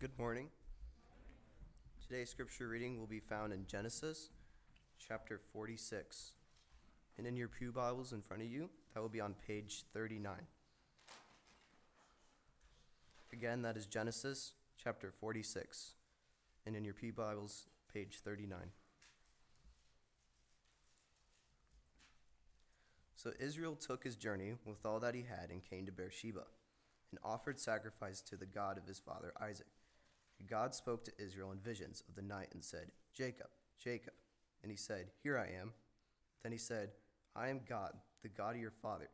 Good morning. Today's scripture reading will be found in Genesis chapter 46. And in your Pew Bibles in front of you, that will be on page 39. Again, that is Genesis chapter 46. And in your Pew Bibles, page 39. So Israel took his journey with all that he had and came to Beersheba and offered sacrifice to the God of his father Isaac. God spoke to Israel in visions of the night and said, Jacob, Jacob. And he said, Here I am. Then he said, I am God, the God of your father.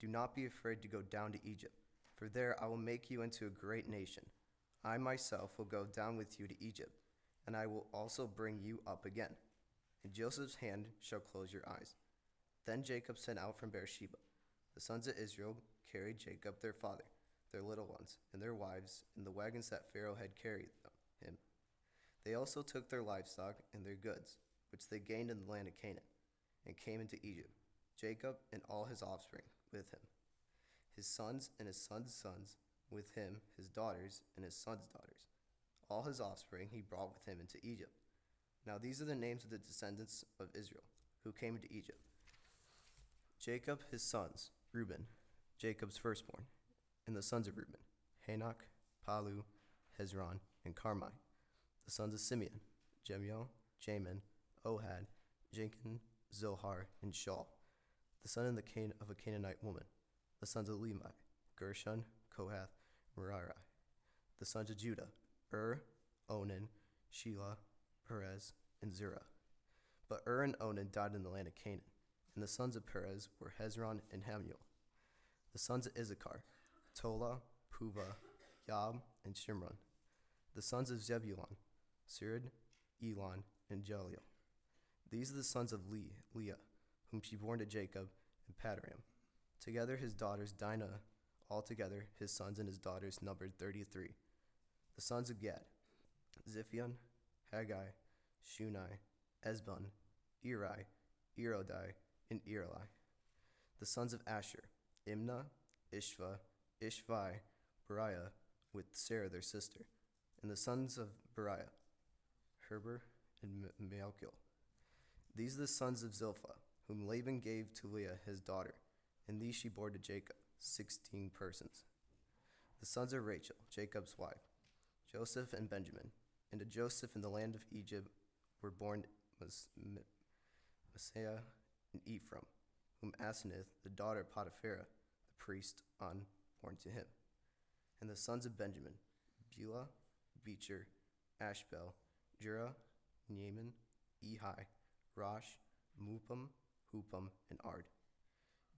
Do not be afraid to go down to Egypt, for there I will make you into a great nation. I myself will go down with you to Egypt, and I will also bring you up again. And Joseph's hand shall close your eyes. Then Jacob sent out from Beersheba. The sons of Israel carried Jacob their father, their little ones, and their wives, in the wagons that Pharaoh had carried them, him. They also took their livestock and their goods, which they gained in the land of Canaan, and came into Egypt, Jacob and all his offspring with him, his sons and his sons' sons with him, his daughters and his sons' daughters. All his offspring he brought with him into Egypt. Now these are the names of the descendants of Israel, who came into Egypt. Jacob, his sons, Reuben, Jacob's firstborn, and the sons of Reuben, Hanoch, Pallu, Hezron, and Carmi. The sons of Simeon, Jemuel, Jamin, Ohad, Jenkin, Zohar, and Shaul. The son of, the Can- of a Canaanite woman. The sons of Levi, Gershon, Kohath, Merari. The sons of Judah, Ur, Onan, Shelah, Perez, and Zerah. But Ur and Onan died in the land of Canaan. And the sons of Perez were Hezron and Hamuel. The sons of Issachar, Tola, Puvah, Yab, and Shimron. The sons of Zebulun, Sered, Elon, and Jeliel. These are the sons of Le- Leah, whom she bore to Jacob and Paddan-aram. Together his daughters Dinah, altogether his sons and his daughters numbered thirty-three. The sons of Gad, Ziphion, Haggai, Shunai, Ezbon, Eri, Erodai, and Erli. The sons of Asher, Imnah, Ishvah, Ishvi, Beriah, with Sarah their sister. And the sons of Beriah, Heber and M- Malchiel. These are the sons of Zilpah, whom Laban gave to Leah his daughter, and these she bore to Jacob, sixteen persons. The sons of Rachel, Jacob's wife, Joseph and Benjamin. And to Joseph in the land of Egypt were born Manasseh and Ephraim, whom Asenath, the daughter of Potiphera, the priest, on born to him. And the sons of Benjamin, Bela, Becher, Ashbel, Jura, Naaman, Ehi, Rosh, Muppim, Huppim, and Ard.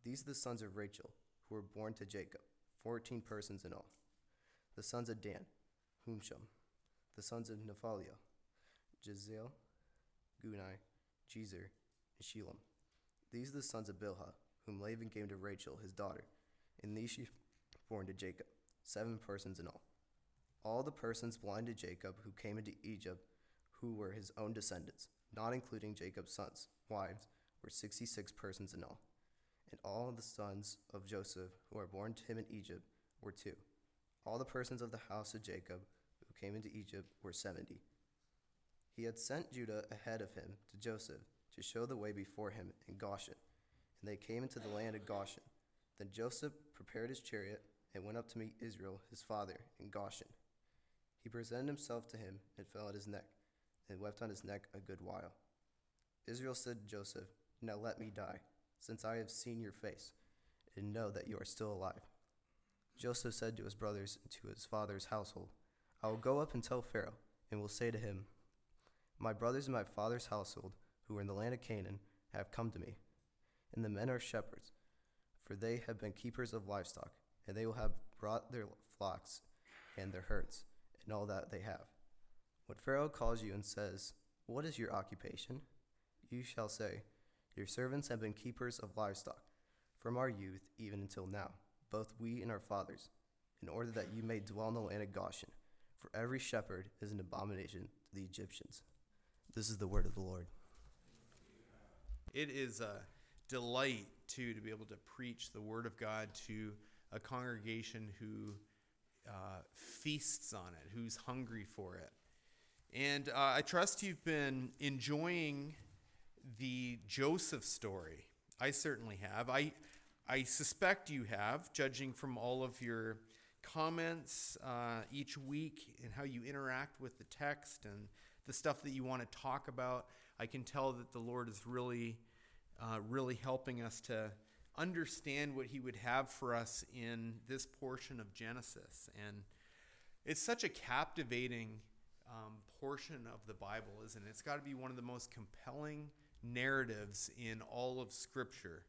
These are the sons of Rachel, who were born to Jacob, fourteen persons in all. The sons of Dan, Humsham. The sons of Nephaliel, Jeziel, Gunai, Jezer, and Shelam. These are the sons of Bilhah, whom Laban gave to Rachel, his daughter, and these she born to Jacob, seven persons in all. All the persons blind to Jacob who came into Egypt, who were his own descendants, not including Jacob's sons, wives, were sixty six persons in all. And all the sons of Joseph who are born to him in Egypt were two. All the persons of the house of Jacob who came into Egypt were seventy. He had sent Judah ahead of him to Joseph to show the way before him in Goshen. And they came into the land of Goshen. Then Joseph prepared his chariot and went up to meet Israel his father in Goshen. He presented himself to him and fell at his neck, and wept on his neck a good while. Israel said to Joseph, Now let me die, since I have seen your face, and know that you are still alive. Joseph said to his brothers and to his father's household, I will go up and tell Pharaoh, and will say to him, My brothers and my father's household, who are in the land of Canaan, have come to me. And the men are shepherds, for they have been keepers of livestock, and they will have brought their flocks and their herds, and all that they have. When Pharaoh calls you and says, What is your occupation? You shall say, Your servants have been keepers of livestock, from our youth even until now, both we and our fathers, in order that you may dwell in the land of Goshen. For every shepherd is an abomination to the Egyptians. This is the word of the Lord. It is a delight too to be able to preach the word of God to a congregation who uh, feasts on it, who's hungry for it. And uh, I trust you've been enjoying the Joseph story. I certainly have. I, I suspect you have, judging from all of your comments uh, each week and how you interact with the text and the stuff that you want to talk about. I can tell that the Lord is really, uh, really helping us to understand what He would have for us in this portion of Genesis. And it's such a captivating um, portion of the Bible, isn't it? It's got to be one of the most compelling narratives in all of Scripture.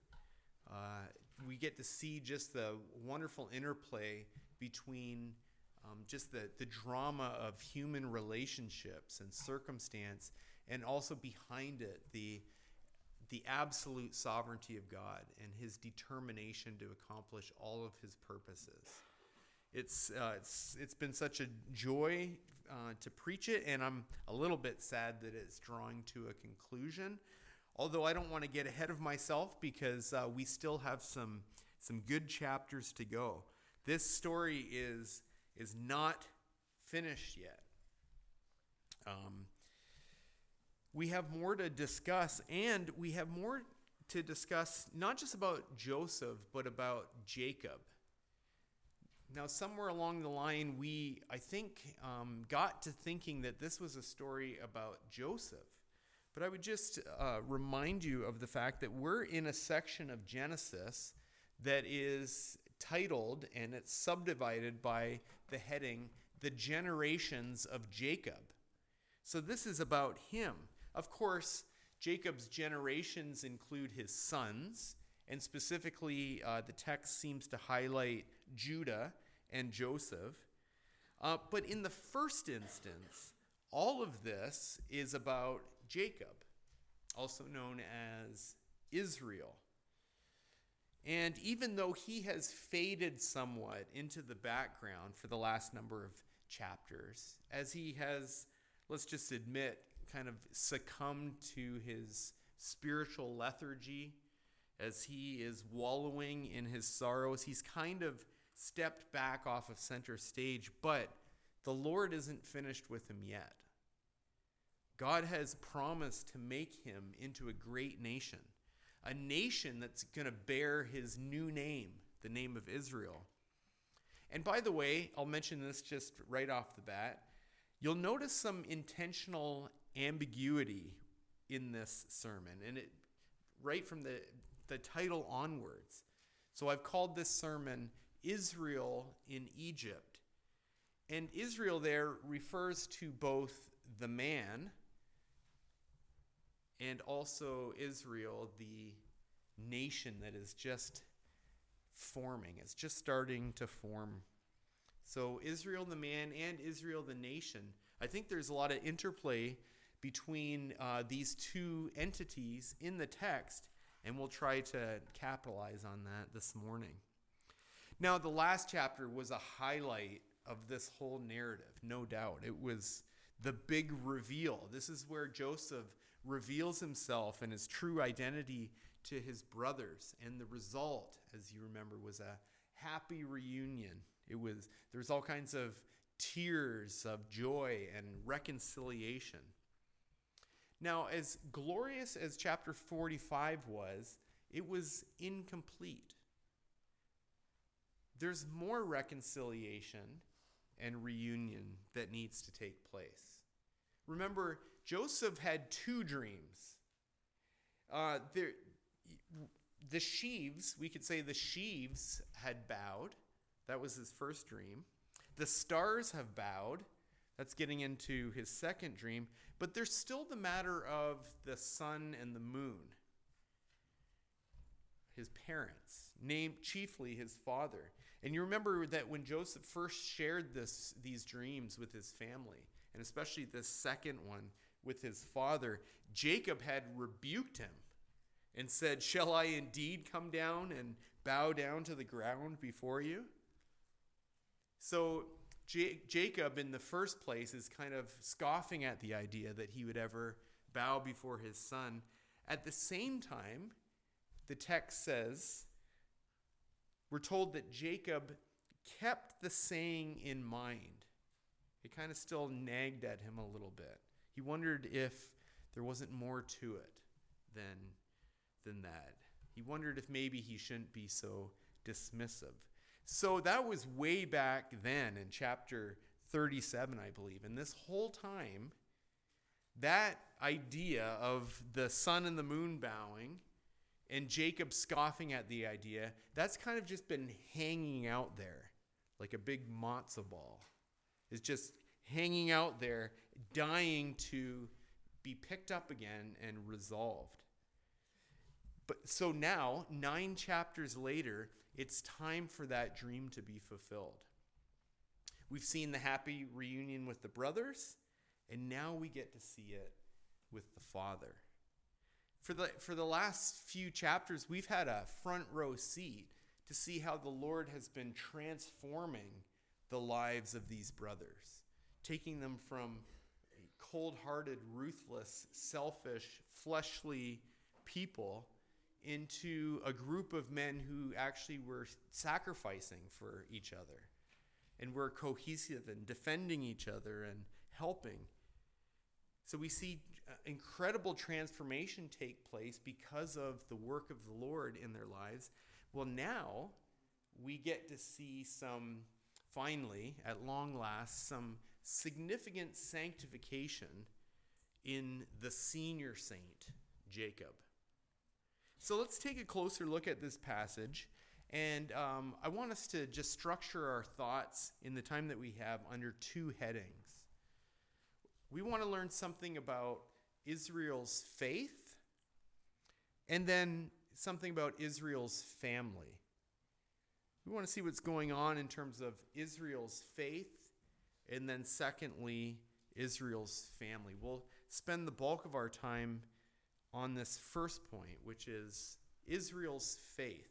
Uh, we get to see just the wonderful interplay between um, just the, the drama of human relationships and circumstance, and also behind it, the, the absolute sovereignty of God and his determination to accomplish all of his purposes. It's, uh, it's, it's been such a joy uh, to preach it, and I'm a little bit sad that it's drawing to a conclusion. Although I don't want to get ahead of myself because uh, we still have some, some good chapters to go. This story is, is not finished yet. Um, we have more to discuss, and we have more to discuss not just about Joseph, but about Jacob. Now, somewhere along the line, we, I think, um, got to thinking that this was a story about Joseph. But I would just uh, remind you of the fact that we're in a section of Genesis that is titled and it's subdivided by the heading, The Generations of Jacob. So this is about him. Of course, Jacob's generations include his sons, and specifically, uh, the text seems to highlight Judah and Joseph. Uh, but in the first instance, all of this is about Jacob, also known as Israel. And even though he has faded somewhat into the background for the last number of chapters, as he has, let's just admit, kind of succumbed to his spiritual lethargy, as he is wallowing in his sorrows, he's kind of stepped back off of center stage, but the Lord isn't finished with him yet. God has promised to make him into a great nation, a nation that's going to bear his new name, the name of Israel. And by the way, I'll mention this just right off the bat. You'll notice some intentional ambiguity in this sermon, and it right from the, the title onwards. So I've called this sermon Israel in Egypt. And Israel there refers to both the man and also Israel, the nation that is just forming. It's just starting to form. So, Israel the man and Israel the nation. I think there's a lot of interplay between uh, these two entities in the text, and we'll try to capitalize on that this morning. Now, the last chapter was a highlight of this whole narrative, no doubt. It was the big reveal. This is where Joseph reveals himself and his true identity to his brothers. And the result, as you remember, was a happy reunion. It was there's all kinds of tears of joy and reconciliation. Now, as glorious as chapter 45 was, it was incomplete. There's more reconciliation and reunion that needs to take place. Remember, Joseph had two dreams. Uh, there, the sheaves, we could say the sheaves had bowed. That was his first dream. The stars have bowed. That's getting into his second dream. But there's still the matter of the sun and the moon. His parents, named chiefly his father. And you remember that when Joseph first shared this, these dreams with his family, and especially this second one with his father, Jacob had rebuked him and said, Shall I indeed come down and bow down to the ground before you? So J- Jacob, in the first place, is kind of scoffing at the idea that he would ever bow before his son. At the same time, the text says, we're told that Jacob kept the saying in mind. It kind of still nagged at him a little bit. He wondered if there wasn't more to it than, than that. He wondered if maybe he shouldn't be so dismissive. So that was way back then in chapter 37, I believe. And this whole time, that idea of the sun and the moon bowing and Jacob scoffing at the idea, that's kind of just been hanging out there like a big matzo ball. It's just hanging out there, dying to be picked up again and resolved. But so now, nine chapters later, it's time for that dream to be fulfilled. We've seen the happy reunion with the brothers, and now we get to see it with the father. For the, for the last few chapters, we've had a front row seat to see how the Lord has been transforming the lives of these brothers, taking them from cold hearted, ruthless, selfish, fleshly people into a group of men who actually were sacrificing for each other and were cohesive and defending each other and helping. So we see uh, incredible transformation take place because of the work of the Lord in their lives. Well, now we get to see some, finally, at long last, some significant sanctification in the senior saint, Jacob. So let's take a closer look at this passage. And um, I want us to just structure our thoughts in the time that we have under two headings. We want to learn something about Israel's faith and then something about Israel's family. We want to see what's going on in terms of Israel's faith and then, secondly, Israel's family. We'll spend the bulk of our time on this first point, which is Israel's faith.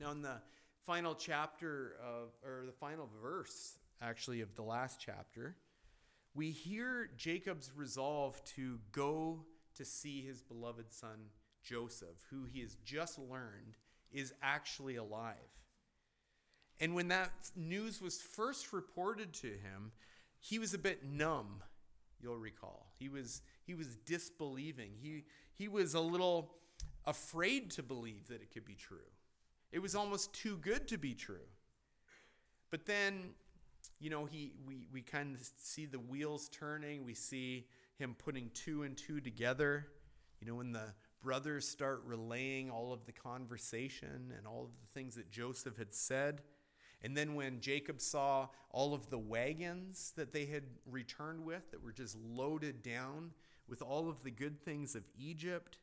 Now, in the final chapter of, or the final verse, actually, of the last chapter, we hear Jacob's resolve to go to see his beloved son Joseph, who he has just learned is actually alive. And when that news was first reported to him, he was a bit numb, you'll recall. He was he was disbelieving. He he was a little afraid to believe that it could be true. It was almost too good to be true. But then, you know, he we we kind of see the wheels turning. We see him putting two and two together. You know, when the brothers start relaying all of the conversation and all of the things that Joseph had said. And then when Jacob saw all of the wagons that they had returned with that were just loaded down with all of the good things of Egypt,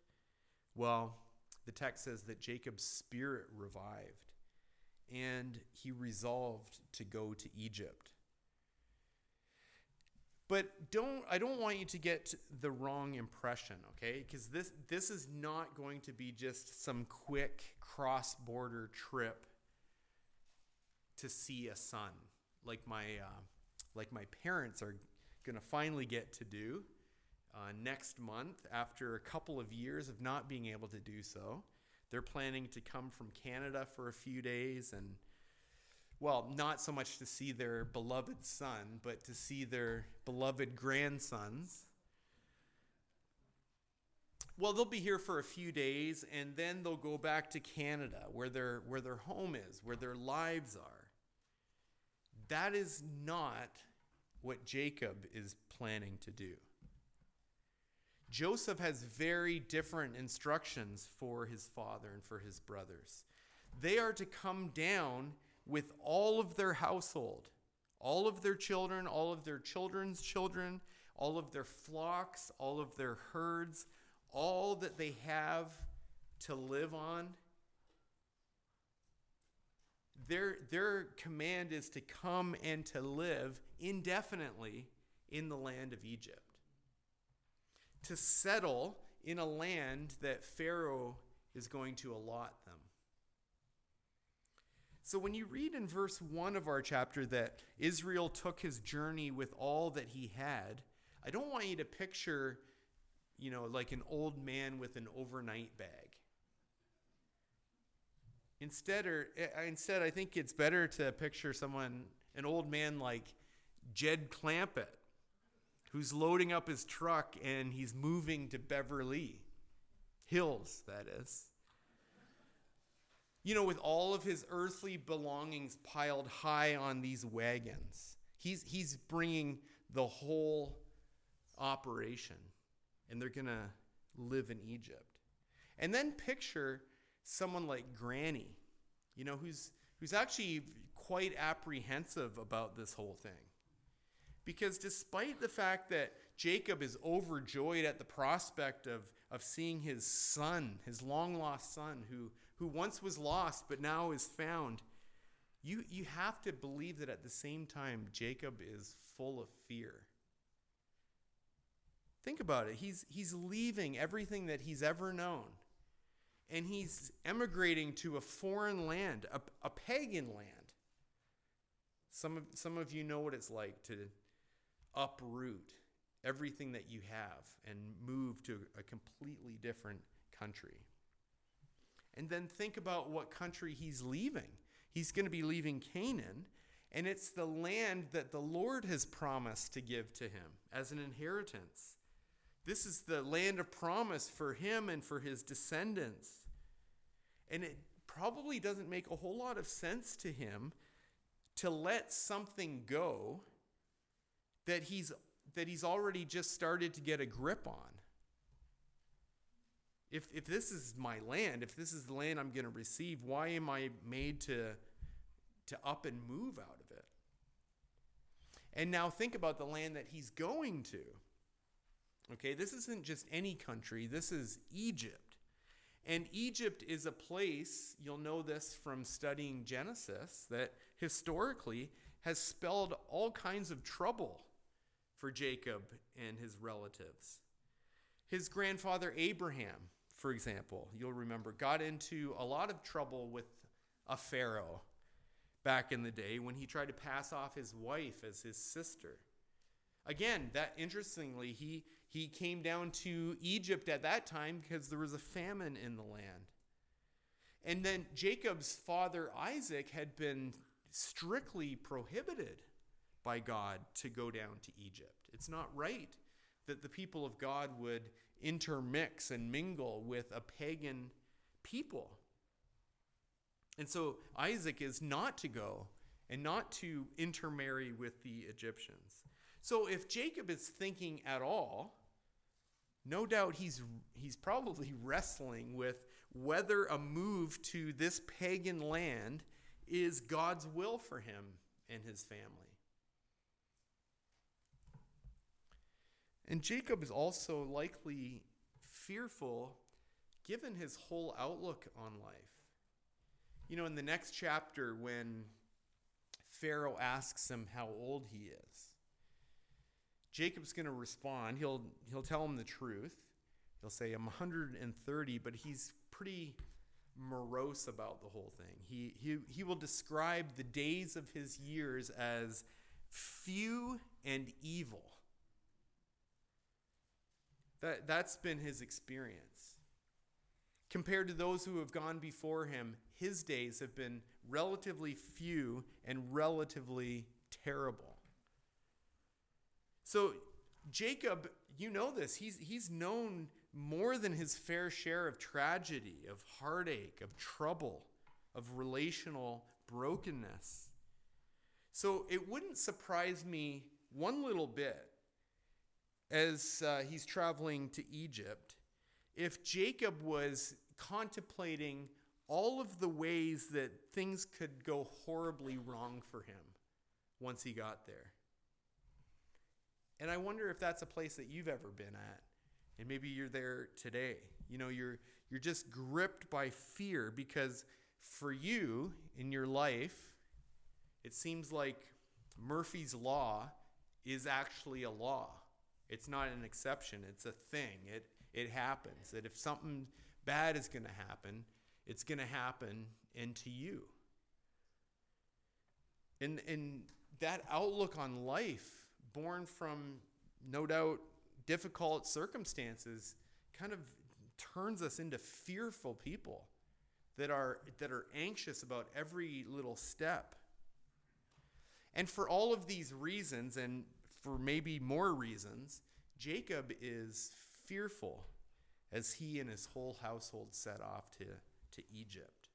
well, the text says that Jacob's spirit revived and he resolved to go to Egypt. But don't I don't want you to get the wrong impression, okay? Because this this is not going to be just some quick cross-border trip to see a son like my uh, like my parents are going to finally get to do uh, next month after a couple of years of not being able to do so. They're planning to come from Canada for a few days and well, not so much to see their beloved son, but to see their beloved grandsons. Well, they'll be here for a few days and then they'll go back to Canada where their where their home is, where their lives are. That is not what Jacob is planning to do. Joseph has very different instructions for his father and for his brothers. They are to come down with all of their household, all of their children, all of their children's children, all of their flocks, all of their herds, all that they have to live on. Their, their command is to come and to live indefinitely in the land of Egypt, to settle in a land that Pharaoh is going to allot them. So when you read in verse 1 of our chapter that Israel took his journey with all that he had, I don't want you to picture, you know, like an old man with an overnight bag. Instead, or uh, instead, I think it's better to picture someone, an old man like Jed Clampett, who's loading up his truck and he's moving to Beverly Hills, that is. You know, with all of his earthly belongings piled high on these wagons, he's, he's bringing the whole operation, and they're going to live in Egypt. And then picture someone like Granny, you know, who's, who's actually quite apprehensive about this whole thing. Because despite the fact that Jacob is overjoyed at the prospect of, of seeing his son, his long lost son, who, who once was lost but now is found, you, you have to believe that at the same time, Jacob is full of fear. Think about it. He's, he's leaving everything that he's ever known, and he's emigrating to a foreign land, a, a pagan land. Some of, some of you know what it's like to uproot everything that you have and move to a completely different country. And then think about what country he's leaving. He's going to be leaving Canaan, and it's the land that the Lord has promised to give to him as an inheritance. This is the land of promise for him and for his descendants. And it probably doesn't make a whole lot of sense to him to let something go that he's that he's already just started to get a grip on. If, if this is my land, if this is the land I'm going to receive, why am I made to, to up and move out of it? And now think about the land that he's going to. Okay, this isn't just any country, this is Egypt. And Egypt is a place, you'll know this from studying Genesis, that historically has spelled all kinds of trouble for Jacob and his relatives. His grandfather Abraham, for example, you'll remember, got into a lot of trouble with a Pharaoh back in the day when he tried to pass off his wife as his sister. Again, that interestingly, he, he came down to Egypt at that time because there was a famine in the land. And then Jacob's father Isaac had been strictly prohibited by God to go down to Egypt. It's not right that the people of God would intermix and mingle with a pagan people. And so Isaac is not to go and not to intermarry with the Egyptians. So if Jacob is thinking at all, no doubt he's he's probably wrestling with whether a move to this pagan land is God's will for him and his family. And Jacob is also likely fearful given his whole outlook on life. You know, in the next chapter, when Pharaoh asks him how old he is, Jacob's going to respond. He'll, he'll tell him the truth. He'll say, I'm 130, but he's pretty morose about the whole thing. He, he, he will describe the days of his years as few and evil. That, that's been his experience. Compared to those who have gone before him, his days have been relatively few and relatively terrible. So, Jacob, you know this, he's, he's known more than his fair share of tragedy, of heartache, of trouble, of relational brokenness. So, it wouldn't surprise me one little bit as uh, he's traveling to Egypt, if Jacob was contemplating all of the ways that things could go horribly wrong for him once he got there. And I wonder if that's a place that you've ever been at. And maybe you're there today. You know, you're you're just gripped by fear because for you in your life, it seems like Murphy's law is actually a law. It's not an exception, it's a thing. It, it happens. That if something bad is going to happen, it's going to happen into you. And, and that outlook on life, born from no doubt difficult circumstances, kind of turns us into fearful people that are, that are anxious about every little step. And for all of these reasons, and for maybe more reasons, Jacob is fearful as he and his whole household set off to, to Egypt.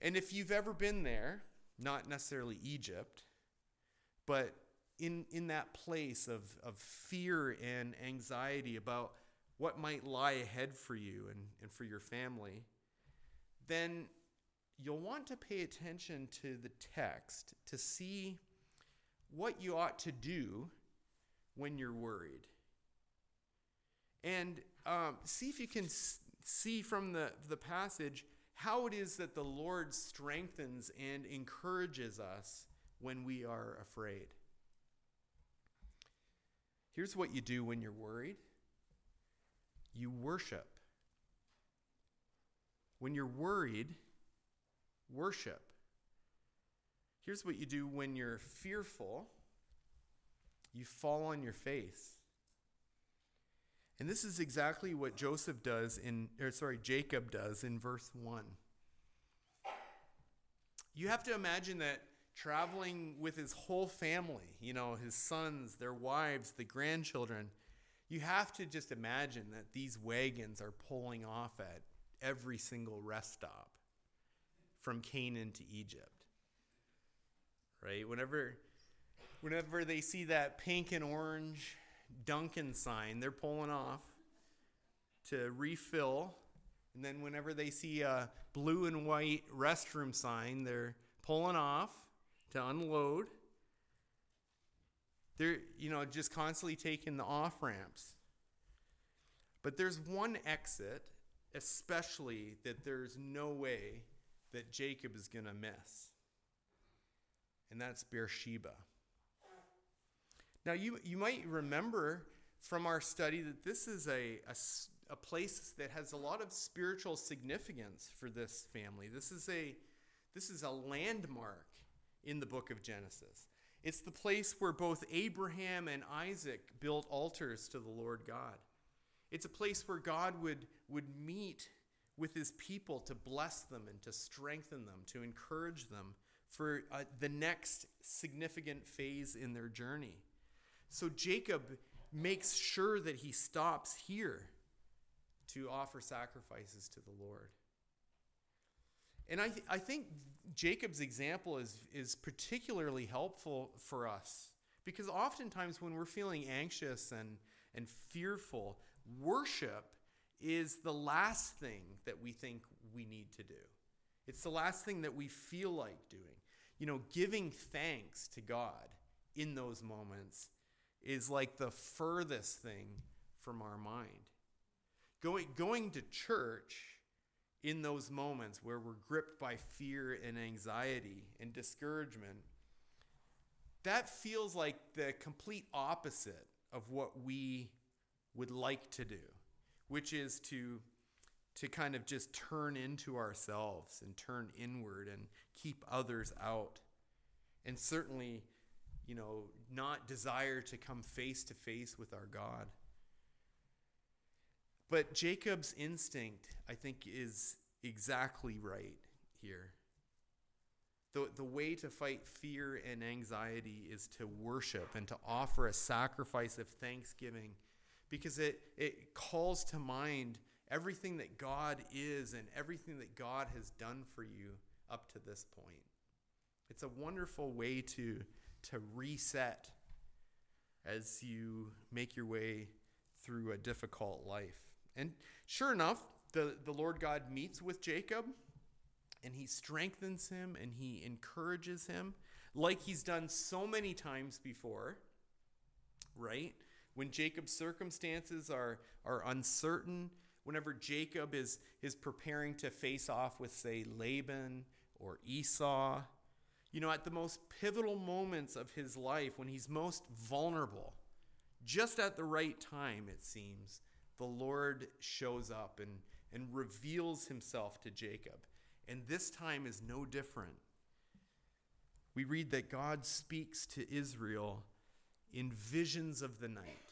And if you've ever been there, not necessarily Egypt, but in, in that place of, of fear and anxiety about what might lie ahead for you and, and for your family, then you'll want to pay attention to the text to see what you ought to do when you're worried. And um, see if you can s- see from the, the passage how it is that the Lord strengthens and encourages us when we are afraid. Here's what you do when you're worried you worship. When you're worried, worship. Here's what you do when you're fearful you fall on your face. And this is exactly what Joseph does in or sorry, Jacob does in verse 1. You have to imagine that traveling with his whole family, you know, his sons, their wives, the grandchildren, you have to just imagine that these wagons are pulling off at every single rest stop from Canaan to Egypt. Right? Whenever whenever they see that pink and orange Dunkin' sign, they're pulling off to refill. And then whenever they see a blue and white restroom sign, they're pulling off to unload. They're, you know, just constantly taking the off ramps. But there's one exit, especially that there's no way that Jacob is going to miss. And that's Beersheba. Now, you, you might remember from our study that this is a, a, a, place that has a lot of spiritual significance for this family. This is a, this is a landmark in the book of Genesis. It's the place where both Abraham and Isaac built altars to the Lord God. It's a place where God would, would meet with his people to bless them and to strengthen them, to encourage them for uh, the next significant phase in their journey. So Jacob makes sure that he stops here to offer sacrifices to the Lord. And I, th- I think Jacob's example is, is particularly helpful for us because oftentimes when we're feeling anxious and, and fearful, worship is the last thing that we think we need to do. It's the last thing that we feel like doing. You know, giving thanks to God in those moments is like the furthest thing from our mind. Going, going to church in those moments where we're gripped by fear and anxiety and discouragement, that feels like the complete opposite of what we would like to do, which is to to kind of just turn into ourselves and turn inward and keep others out. And certainly you know, not desire to come face to face with our God. But Jacob's instinct, I think, is exactly right here. The, the way to fight fear and anxiety is to worship and to offer a sacrifice of thanksgiving because it, it calls to mind everything that God is and everything that God has done for you up to this point. It's a wonderful way to to reset as you make your way through a difficult life. And sure enough, the, the Lord God meets with Jacob and he strengthens him and he encourages him like he's done so many times before, right? When Jacob's circumstances are, are uncertain, whenever Jacob is, is preparing to face off with, say, Laban or Esau, you know, at the most pivotal moments of his life, when he's most vulnerable, just at the right time, it seems, the Lord shows up and, and reveals himself to Jacob. And this time is no different. We read that God speaks to Israel in visions of the night.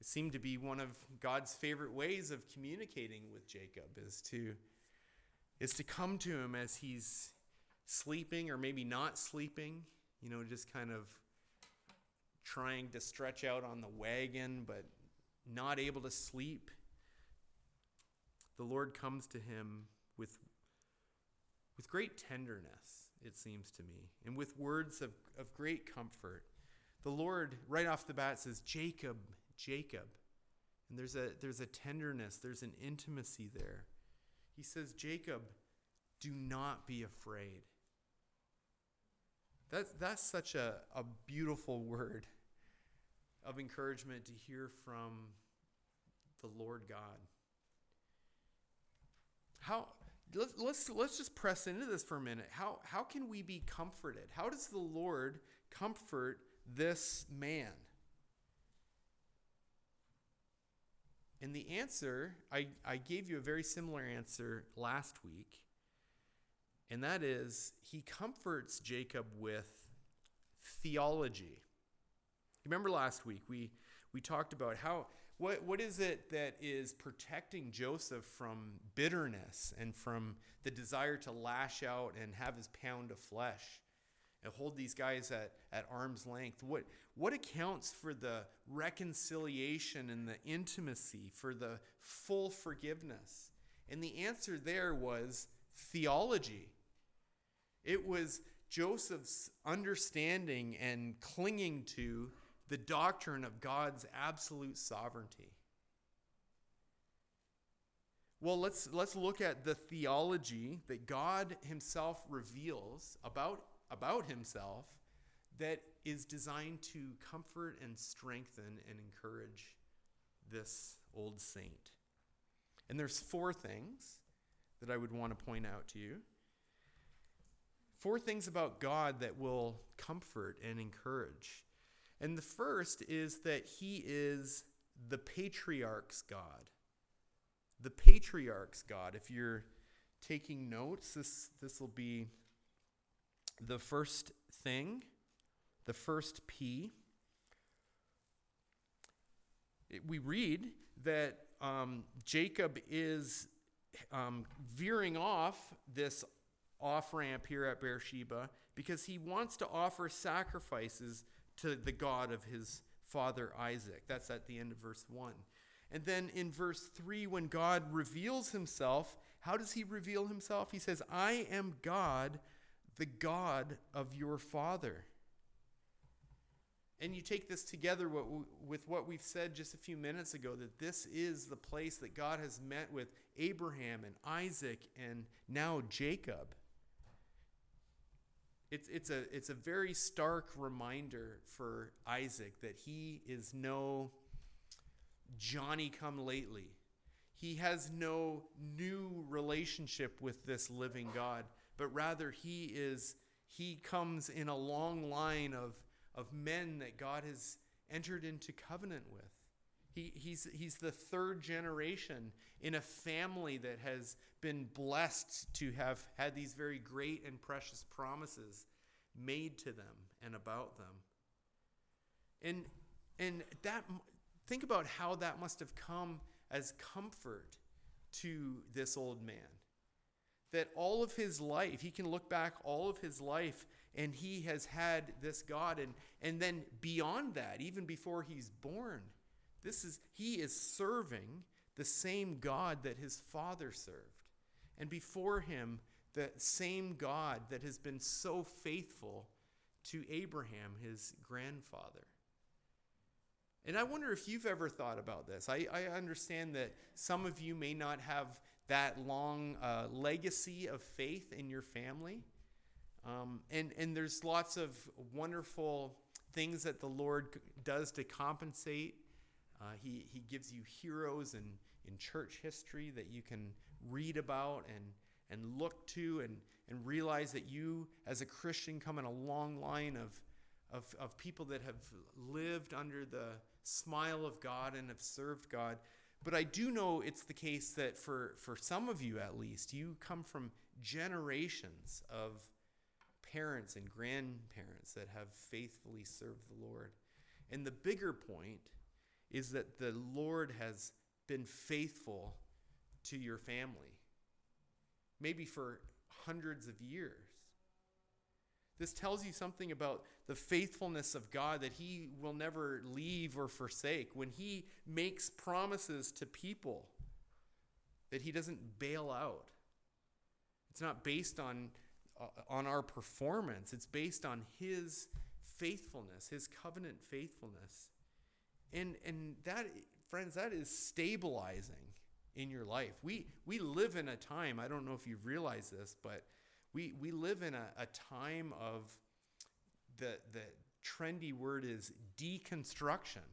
It seemed to be one of God's favorite ways of communicating with Jacob is to, is to come to him as he's sleeping or maybe not sleeping, you know, just kind of trying to stretch out on the wagon, but not able to sleep. The Lord comes to him with, with great tenderness, it seems to me, and with words of, of great comfort. The Lord, right off the bat, says, Jacob, Jacob. And there's a, there's a tenderness, there's an intimacy there. He says, Jacob, do not be afraid. That's, that's such a, a beautiful word of encouragement to hear from the Lord God. How let's, let's let's just press into this for a minute. How how can we be comforted? How does the Lord comfort this man? And the answer, I, I gave you a very similar answer last week, and that is he comforts Jacob with theology. Remember last week we, we talked about how what, what is it that is protecting Joseph from bitterness and from the desire to lash out and have his pound of flesh and hold these guys at, at arm's length? What, what accounts for the reconciliation and the intimacy, for the full forgiveness? And the answer there was theology. It was Joseph's understanding and clinging to the doctrine of God's absolute sovereignty. Well, let's, let's look at the theology that God Himself reveals about, about Himself that is designed to comfort and strengthen and encourage this old saint. And there's four things that I would want to point out to you. Four things about God that will comfort and encourage. And the first is that he is the patriarch's God. The patriarch's God. If you're taking notes, this this will be the first thing, the first P. We read that um, Jacob is um, veering off this off ramp here at Beersheba because he wants to offer sacrifices to the God of his father Isaac. That's at the end of verse 1. And then in verse 3, when God reveals himself, how does he reveal himself? He says, I am God, the God of your father. And you take this together with what we've said just a few minutes ago that this is the place that God has met with Abraham and Isaac and now Jacob. It's, it's, a, it's a very stark reminder for Isaac that he is no Johnny come lately. He has no new relationship with this living God, but rather he is he comes in a long line of, of men that God has entered into covenant with. He, he's, he's the third generation in a family that has been blessed to have had these very great and precious promises made to them and about them. And, and that, think about how that must have come as comfort to this old man. That all of his life, he can look back all of his life and he has had this God. And, and then beyond that, even before he's born, this is he is serving the same God that his father served. And before him, the same God that has been so faithful to Abraham, his grandfather. And I wonder if you've ever thought about this. I, I understand that some of you may not have that long uh, legacy of faith in your family. Um, and, and there's lots of wonderful things that the Lord does to compensate uh, he, he gives you heroes in, in church history that you can read about and, and look to and, and realize that you, as a Christian, come in a long line of, of, of people that have lived under the smile of God and have served God. But I do know it's the case that for, for some of you at least, you come from generations of parents and grandparents that have faithfully served the Lord. And the bigger point is that the Lord has been faithful to your family. maybe for hundreds of years. This tells you something about the faithfulness of God that He will never leave or forsake. When He makes promises to people, that He doesn't bail out. It's not based on, uh, on our performance, it's based on His faithfulness, His covenant faithfulness. And, and that, friends, that is stabilizing in your life. We, we live in a time, I don't know if you've realized this, but we, we live in a, a time of the, the trendy word is deconstruction.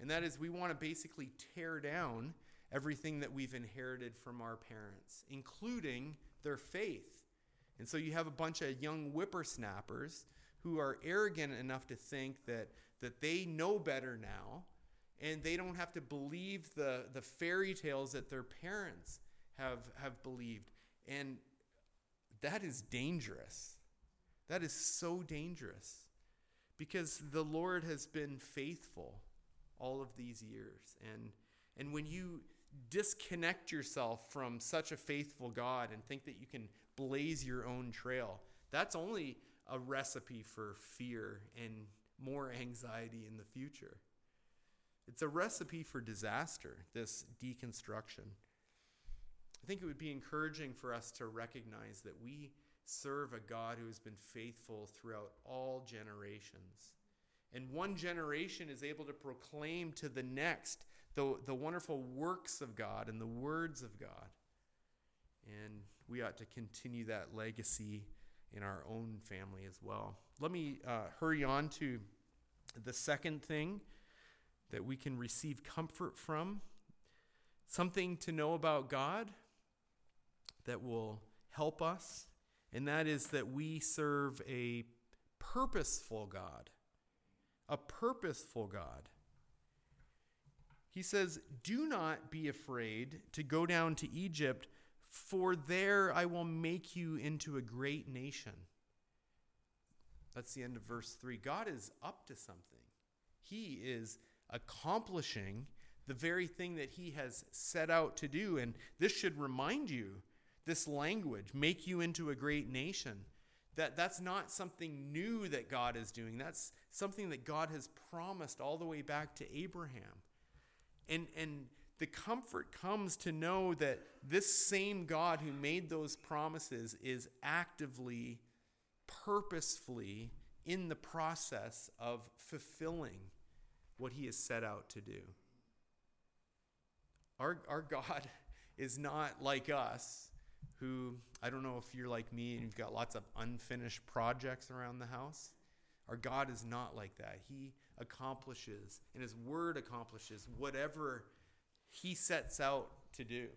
And that is, we want to basically tear down everything that we've inherited from our parents, including their faith. And so you have a bunch of young whippersnappers who are arrogant enough to think that, that they know better now and they don't have to believe the, the fairy tales that their parents have, have believed. And that is dangerous. That is so dangerous because the Lord has been faithful all of these years. And, and when you disconnect yourself from such a faithful God and think that you can blaze your own trail, that's only a recipe for fear and more anxiety in the future. It's a recipe for disaster, this deconstruction. I think it would be encouraging for us to recognize that we serve a God who has been faithful throughout all generations. And one generation is able to proclaim to the next the, the wonderful works of God and the words of God. And we ought to continue that legacy in our own family as well. Let me uh, hurry on to the second thing that we can receive comfort from, something to know about God that will help us, and that is that we serve a purposeful God. A purposeful God. He says, Do not be afraid to go down to Egypt, for there I will make you into a great nation. That's the end of verse 3. God is up to something. He is accomplishing the very thing that he has set out to do. And this should remind you this language, make you into a great nation. That that's not something new that God is doing. That's something that God has promised all the way back to Abraham. And and the comfort comes to know that this same God who made those promises is actively, purposefully in the process of fulfilling what he has set out to do. Our, our God is not like us, who, I don't know if you're like me and you've got lots of unfinished projects around the house. Our God is not like that. He accomplishes, and His Word accomplishes whatever He sets out to do.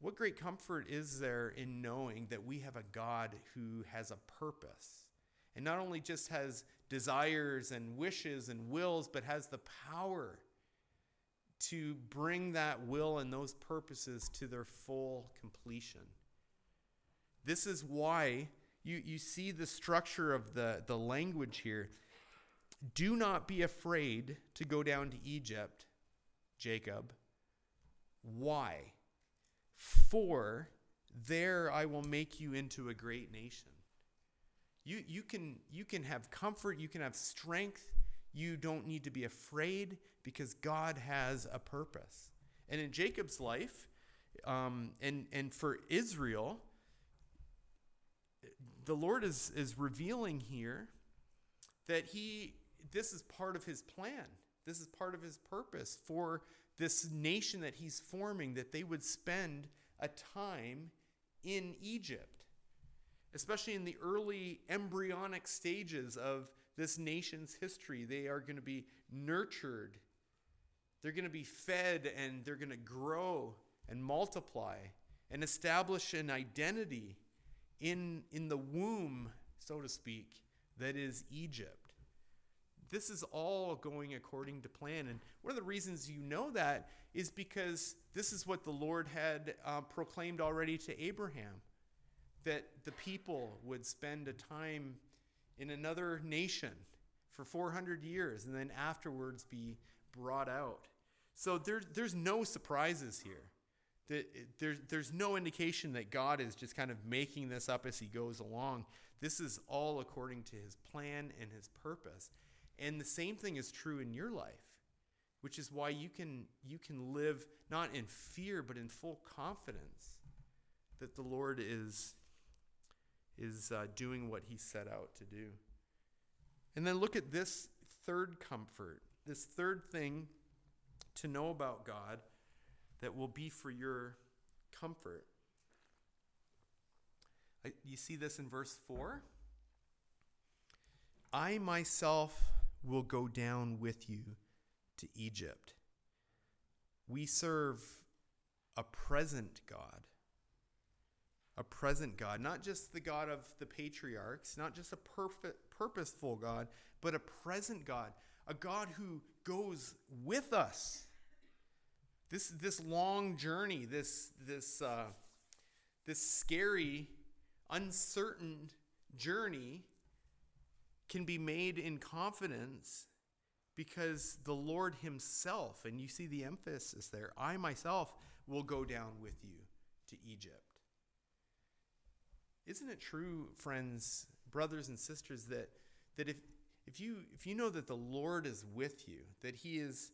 What great comfort is there in knowing that we have a God who has a purpose and not only just has desires and wishes and wills, but has the power to bring that will and those purposes to their full completion. This is why you, you see the structure of the, the language here. Do not be afraid to go down to Egypt, Jacob. Why? For there I will make you into a great nation. You, you, can, you can have comfort, you can have strength, you don't need to be afraid because God has a purpose. And in Jacob's life, um, and, and for Israel, the Lord is, is revealing here that he this is part of his plan. This is part of his purpose for this nation that he's forming, that they would spend a time in Egypt especially in the early embryonic stages of this nation's history. They are going to be nurtured, they're going to be fed, and they're going to grow and multiply and establish an identity in, in the womb, so to speak, that is Egypt. This is all going according to plan. And one of the reasons you know that is because this is what the Lord had uh, proclaimed already to Abraham that the people would spend a time in another nation for 400 years and then afterwards be brought out. So there, there's no surprises here. There's, there's no indication that God is just kind of making this up as he goes along. This is all according to his plan and his purpose. And the same thing is true in your life, which is why you can, you can live not in fear, but in full confidence that the Lord is, is uh, doing what he set out to do. And then look at this third comfort, this third thing to know about God that will be for your comfort. I, you see this in verse 4? I myself will go down with you to Egypt. We serve a present God. A present God, not just the God of the patriarchs, not just a perfect, purposeful God, but a present God, a God who goes with us. This, this long journey, this, this, uh, this scary, uncertain journey can be made in confidence because the Lord Himself, and you see the emphasis there, I myself will go down with you to Egypt. Isn't it true, friends, brothers and sisters, that, that if, if, you, if you know that the Lord is with you, that He is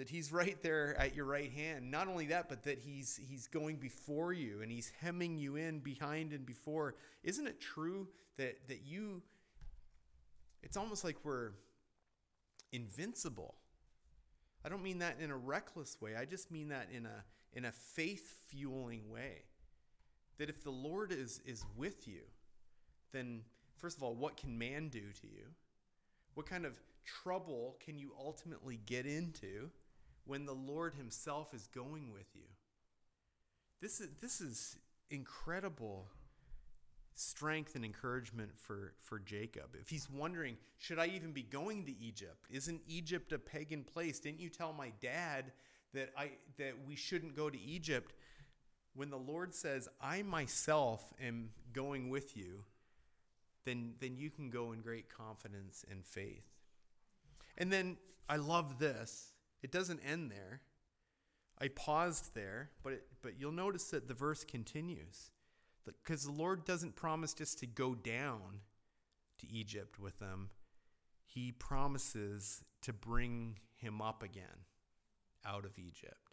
that he's right there at your right hand. Not only that, but that he's he's going before you and he's hemming you in behind and before. Isn't it true that that you it's almost like we're invincible. I don't mean that in a reckless way. I just mean that in a in a faith fueling way. That if the Lord is is with you, then first of all, what can man do to you? What kind of trouble can you ultimately get into when the Lord Himself is going with you? This is, this is incredible strength and encouragement for, for Jacob. If he's wondering, should I even be going to Egypt? Isn't Egypt a pagan place? Didn't you tell my dad that I that we shouldn't go to Egypt? When the Lord says, I myself am going with you, then, then you can go in great confidence and faith. And then I love this. It doesn't end there. I paused there, but, it, but you'll notice that the verse continues. Because the Lord doesn't promise just to go down to Egypt with them, He promises to bring him up again out of Egypt.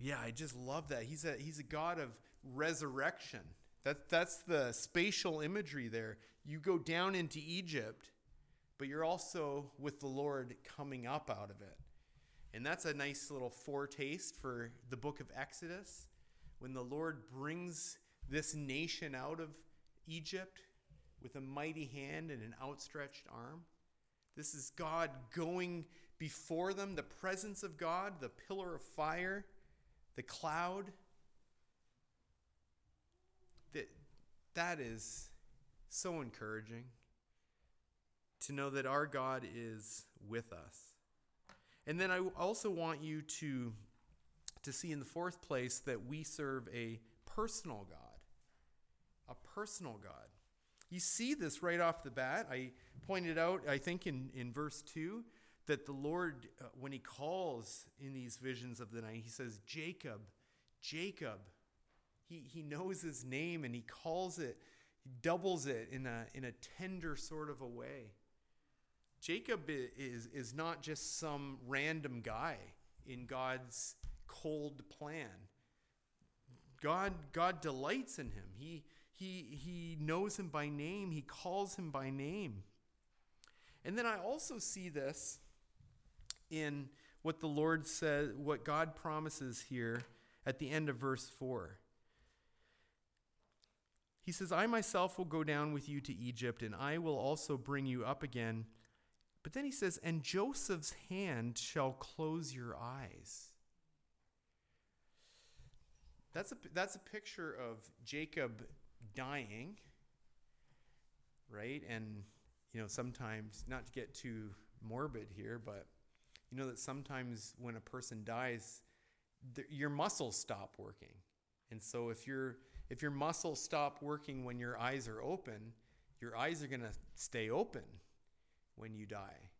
Yeah, I just love that. He's a, he's a God of resurrection. That, that's the spatial imagery there. You go down into Egypt, but you're also with the Lord coming up out of it. And that's a nice little foretaste for the book of Exodus when the Lord brings this nation out of Egypt with a mighty hand and an outstretched arm. This is God going before them, the presence of God, the pillar of fire, the cloud. That, that is so encouraging to know that our God is with us. And then I also want you to, to see in the fourth place that we serve a personal God. A personal God. You see this right off the bat. I pointed out, I think, in, in verse 2, that the Lord, uh, when He calls in these visions of the night, He says, Jacob, Jacob. He, he knows His name and He calls it, He doubles it in a, in a tender sort of a way. Jacob is, is not just some random guy in God's cold plan. God, God delights in him. He, he, he knows him by name, he calls him by name. And then I also see this in what the Lord says, what God promises here at the end of verse 4. He says, I myself will go down with you to Egypt, and I will also bring you up again. But then he says, And Joseph's hand shall close your eyes. That's a, that's a picture of Jacob dying, right? And, you know, sometimes, not to get too morbid here, but you know that sometimes when a person dies, th- your muscles stop working. And so if, your if your muscles stop working when your eyes are open, your eyes are going to stay open when you die.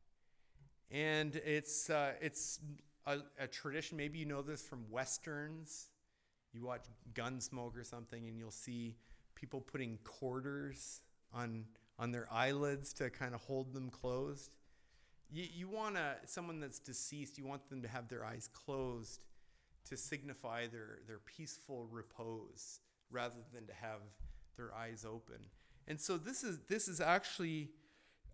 And it's, uh, it's a, a tradition. Maybe you know this from westerns. You watch Gunsmoke or something, and you'll see people putting quarters on on their eyelids to kind of hold them closed. You, you want a, someone that's deceased, you want them to have their eyes closed to signify their, their peaceful repose rather than to have their eyes open. And so this is this is actually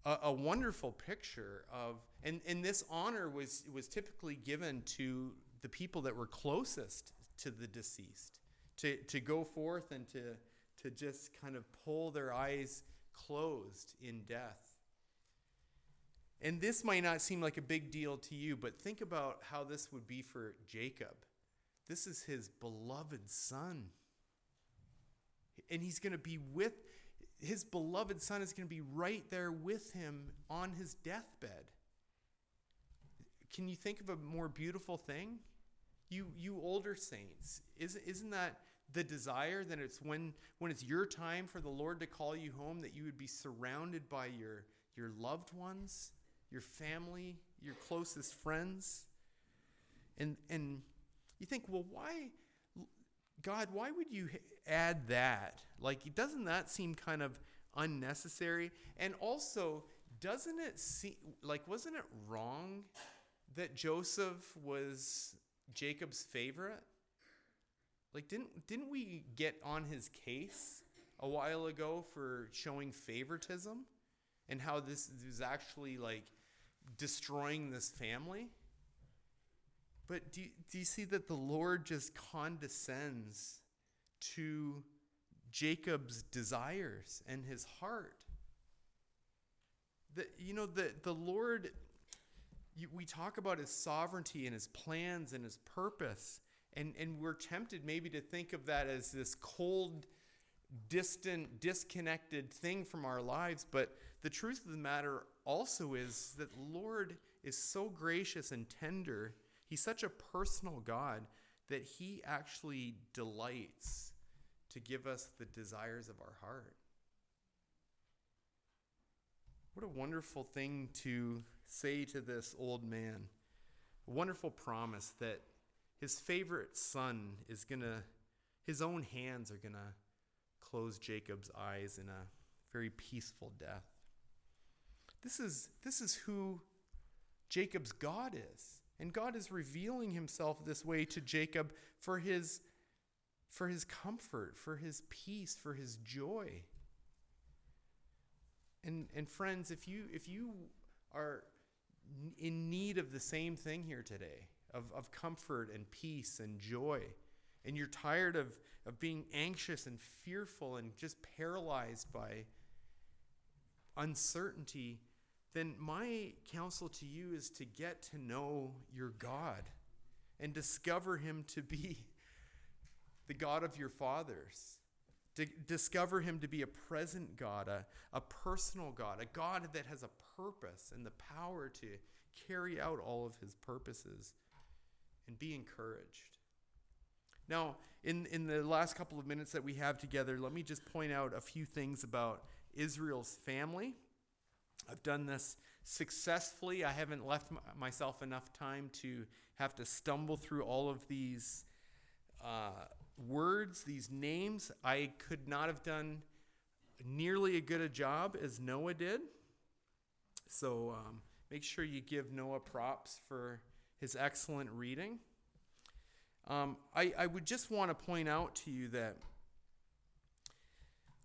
a, a wonderful picture of and, and this honor was was typically given to the people that were closest to the deceased to, to go forth and to to just kind of pull their eyes closed in death. And this might not seem like a big deal to you, but think about how this would be for Jacob. This is his beloved son. And he's going to be with his beloved son is going to be right there with him on his deathbed. Can you think of a more beautiful thing? You you older saints, isn't isn't that the desire that it's when when it's your time for the Lord to call you home that you would be surrounded by your your loved ones, your family, your closest friends. And and you think, well, why God, why would you add that? Like doesn't that seem kind of unnecessary? And also, doesn't it seem like wasn't it wrong that Joseph was Jacob's favorite? Like didn't didn't we get on his case a while ago for showing favoritism and how this is actually like destroying this family? But do, do you see that the Lord just condescends to Jacob's desires and his heart? That you know the the Lord you, we talk about his sovereignty and his plans and his purpose and, and we're tempted maybe to think of that as this cold, distant, disconnected thing from our lives. But the truth of the matter also is that Lord is so gracious and tender. He's such a personal God that he actually delights to give us the desires of our heart. What a wonderful thing to say to this old man. A wonderful promise that his favorite son is going to, his own hands are going to close Jacob's eyes in a very peaceful death. This is, this is who Jacob's God is. And God is revealing himself this way to Jacob for his, for his comfort, for his peace, for his joy. And, and friends, if you, if you are in need of the same thing here today, of, of comfort and peace and joy, and you're tired of, of being anxious and fearful and just paralyzed by uncertainty, then my counsel to you is to get to know your God and discover Him to be the God of your fathers. To discover Him to be a present God, a, a personal God, a God that has a purpose and the power to carry out all of His purposes and be encouraged. Now, in, in the last couple of minutes that we have together, let me just point out a few things about Israel's family. I've done this successfully. I haven't left m- myself enough time to have to stumble through all of these uh, words, these names. I could not have done nearly as good a job as Noah did. So um, make sure you give Noah props for his excellent reading. Um, I, I would just want to point out to you that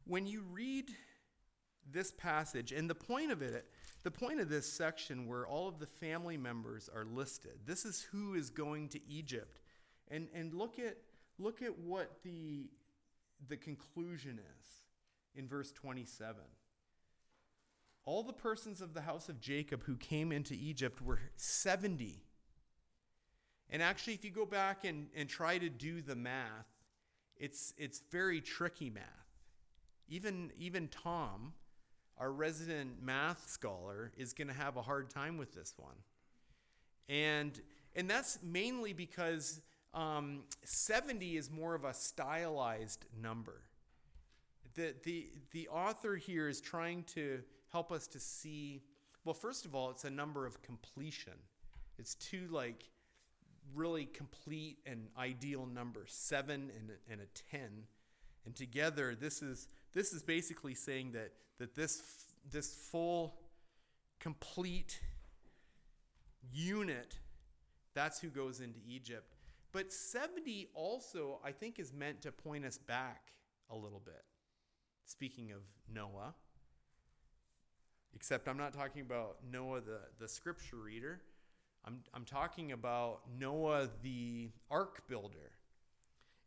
when you read this passage, and the point of it, the point of this section where all of the family members are listed, this is who is going to Egypt. And, and look at look at what the the conclusion is in verse 27. All the persons of the house of Jacob who came into Egypt were 70 and actually, if you go back and, and try to do the math, it's, it's very tricky math. Even, even Tom, our resident math scholar, is going to have a hard time with this one. And, and that's mainly because um, 70 is more of a stylized number. The, the, the author here is trying to help us to see well, first of all, it's a number of completion. It's two like really complete and ideal number, seven and, and a ten. And together, this is this is basically saying that that this this full, complete unit, that's who goes into Egypt. But 70 also, I think, is meant to point us back a little bit. Speaking of Noah, except I'm not talking about Noah, the, the scripture reader. I'm, I'm talking about Noah, the ark builder.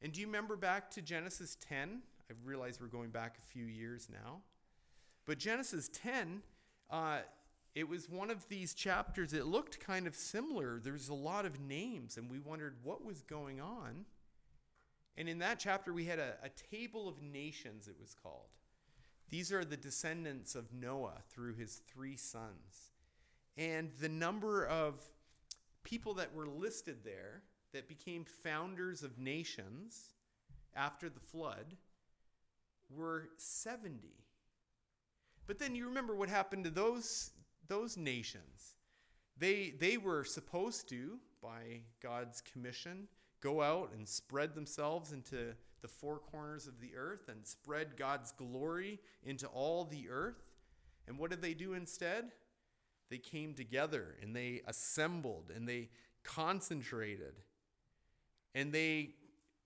And do you remember back to Genesis 10? I realize we're going back a few years now. But Genesis 10, uh, it was one of these chapters. It looked kind of similar. There's a lot of names, and we wondered what was going on. And in that chapter, we had a, a table of nations, it was called. These are the descendants of Noah through his three sons. And the number of people that were listed there that became founders of nations after the flood were 70. But then you remember what happened to those those nations. They they were supposed to by God's commission go out and spread themselves into the four corners of the earth and spread God's glory into all the earth. And what did they do instead? They came together and they assembled and they concentrated. And they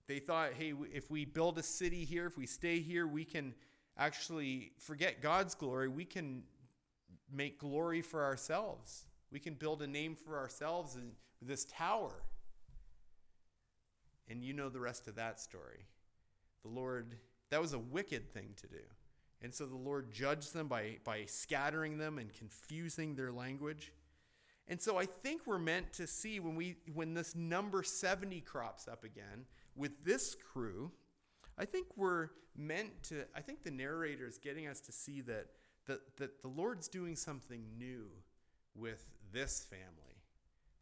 they thought, "Hey, if we build a city here, if we stay here, we can actually forget God's glory. We can make glory for ourselves. We can build a name for ourselves in this tower." And you know the rest of that story. The Lord, that was a wicked thing to do. And so the Lord judged them by, by scattering them and confusing their language. And so I think we're meant to see when we when this number 70 crops up again with this crew, I think we're meant to I think the narrator is getting us to see that that, that the Lord's doing something new with this family.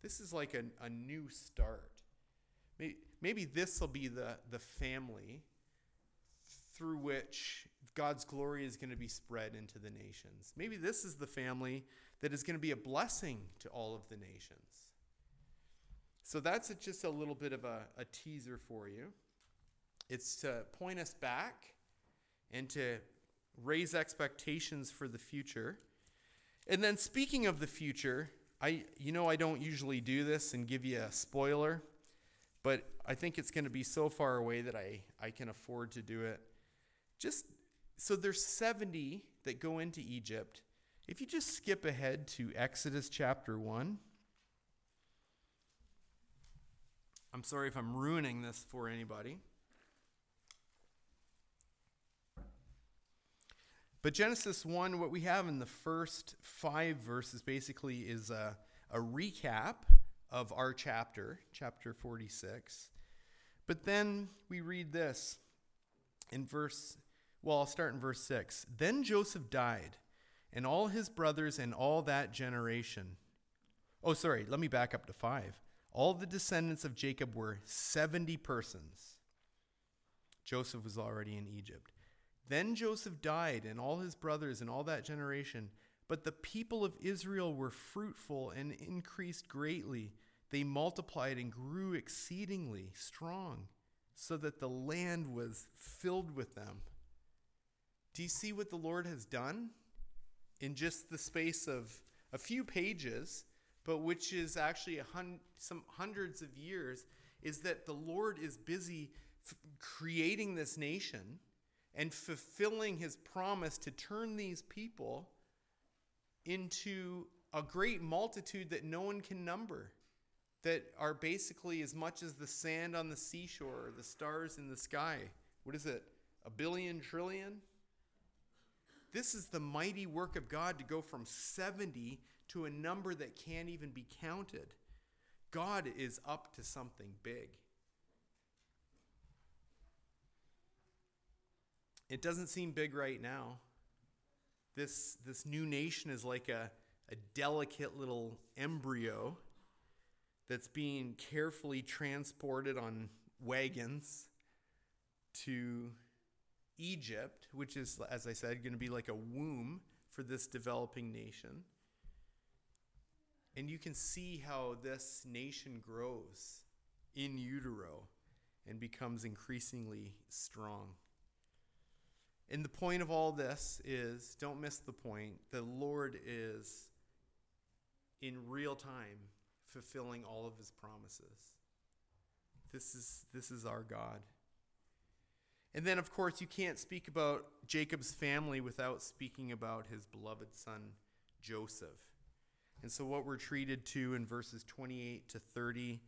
This is like a, a new start. Maybe, maybe this will be the, the family through which God's glory is going to be spread into the nations. Maybe this is the family that is going to be a blessing to all of the nations. So that's just a little bit of a, a teaser for you. It's to point us back and to raise expectations for the future. And then speaking of the future, I you know I don't usually do this and give you a spoiler, but I think it's going to be so far away that I I can afford to do it. Just so there's 70 that go into Egypt. If you just skip ahead to Exodus chapter 1, I'm sorry if I'm ruining this for anybody. But Genesis 1, what we have in the first five verses basically is a, a recap of our chapter, chapter 46. But then we read this in verse, well, I'll start in verse 6. Then Joseph died, and all his brothers and all that generation. Oh, sorry, let me back up to 5. All the descendants of Jacob were 70 persons. Joseph was already in Egypt. Then Joseph died, and all his brothers and all that generation. But the people of Israel were fruitful and increased greatly. They multiplied and grew exceedingly strong, so that the land was filled with them. Do you see what the Lord has done in just the space of a few pages, but which is actually a hun- some hundreds of years? Is that the Lord is busy f- creating this nation and fulfilling his promise to turn these people into a great multitude that no one can number, that are basically as much as the sand on the seashore or the stars in the sky. What is it? A billion trillion? This is the mighty work of God to go from 70 to a number that can't even be counted. God is up to something big. It doesn't seem big right now. This, this new nation is like a, a delicate little embryo that's being carefully transported on wagons to Egypt, which is, as I said, going to be like a womb for this developing nation. And you can see how this nation grows in utero and becomes increasingly strong. And the point of all this is don't miss the point the Lord is in real time fulfilling all of his promises. This is, this is our God. And then, of course, you can't speak about Jacob's family without speaking about his beloved son, Joseph. And so, what we're treated to in verses 28 to 30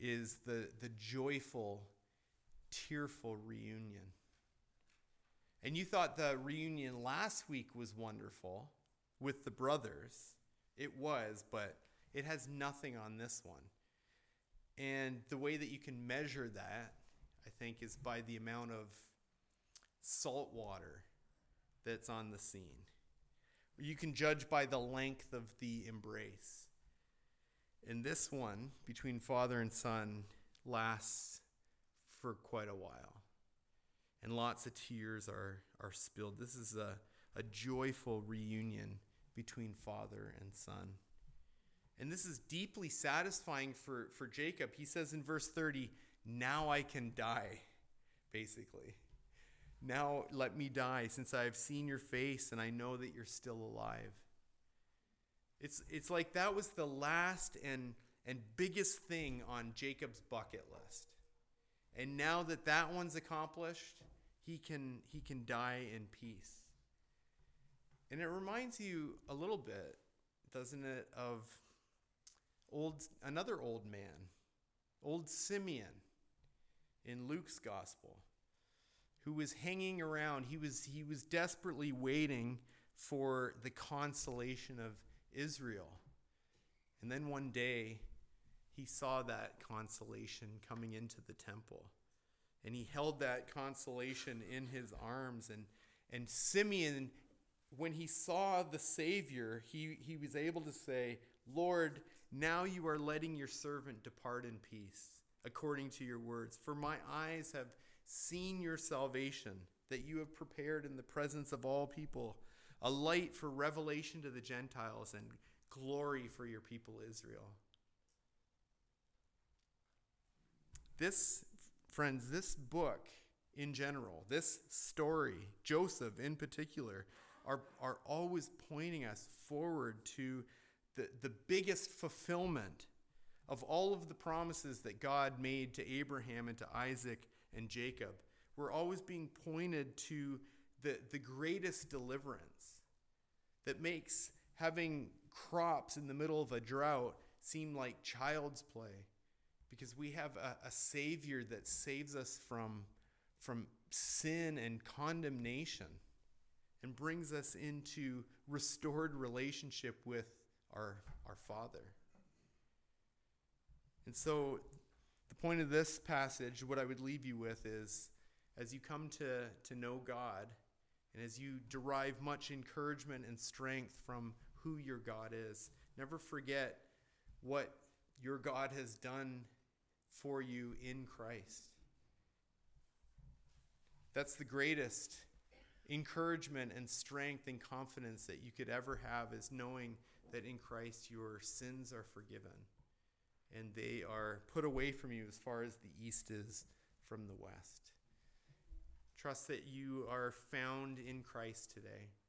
is the, the joyful, tearful reunion. And you thought the reunion last week was wonderful with the brothers. It was, but it has nothing on this one. And the way that you can measure that, I think, is by the amount of salt water that's on the scene. You can judge by the length of the embrace. And this one, between father and son, lasts for quite a while. And lots of tears are, are spilled. This is a, a joyful reunion between father and son. And this is deeply satisfying for, for Jacob. He says in verse 30, Now I can die, basically. Now let me die, since I have seen your face and I know that you're still alive. It's, it's like that was the last and, and biggest thing on Jacob's bucket list. And now that that one's accomplished, he can, he can die in peace. And it reminds you a little bit, doesn't it, of old another old man, old Simeon in Luke's gospel, who was hanging around. He was he was desperately waiting for the consolation of Israel. And then one day he saw that consolation coming into the temple. And he held that consolation in his arms and and Simeon when he saw the Savior, he, he was able to say, Lord, now you are letting your servant depart in peace, according to your words. For my eyes have seen your salvation, that you have prepared in the presence of all people, a light for revelation to the Gentiles and glory for your people Israel. This, friends, this book in general, this story, Joseph in particular, are, are always pointing us forward to the, the biggest fulfillment of all of the promises that God made to Abraham and to Isaac and Jacob. We're always being pointed to the, the greatest deliverance that makes having crops in the middle of a drought seem like child's play because we have a, a Savior that saves us from, from sin and condemnation and brings us into restored relationship with our, our Father. And so, the point of this passage, what I would leave you with is as you come to, to know God, and as you derive much encouragement and strength from who your God is, never forget what your God has done for you in Christ. That's the greatest encouragement and strength and confidence that you could ever have is knowing that in Christ your sins are forgiven and they are put away from you as far as the east is from the west. Trust that you are found in Christ today